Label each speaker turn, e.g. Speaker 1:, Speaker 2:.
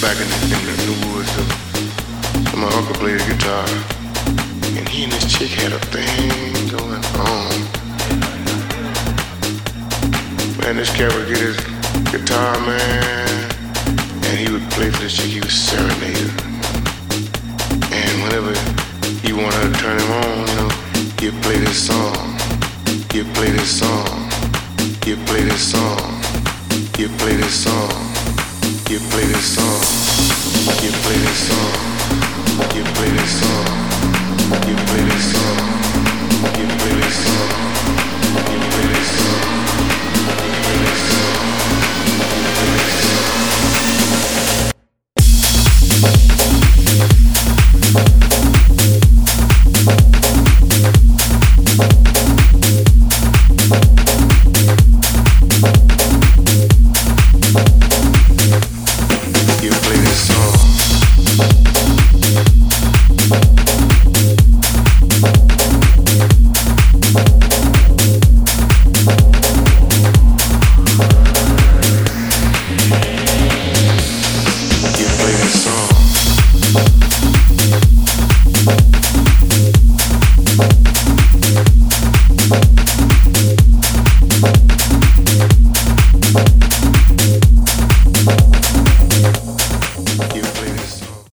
Speaker 1: back in the, in the, the woods. So my uncle played guitar, and he and his chick had a thing going on. Man, this cat would get his guitar, man, and he would play for this chick. He was serenading, and whenever he wanted her to turn him on, you know, he'd play this song. He'd play this song. He'd play this song. He'd play this song. You play this song. You play this song. You play Show.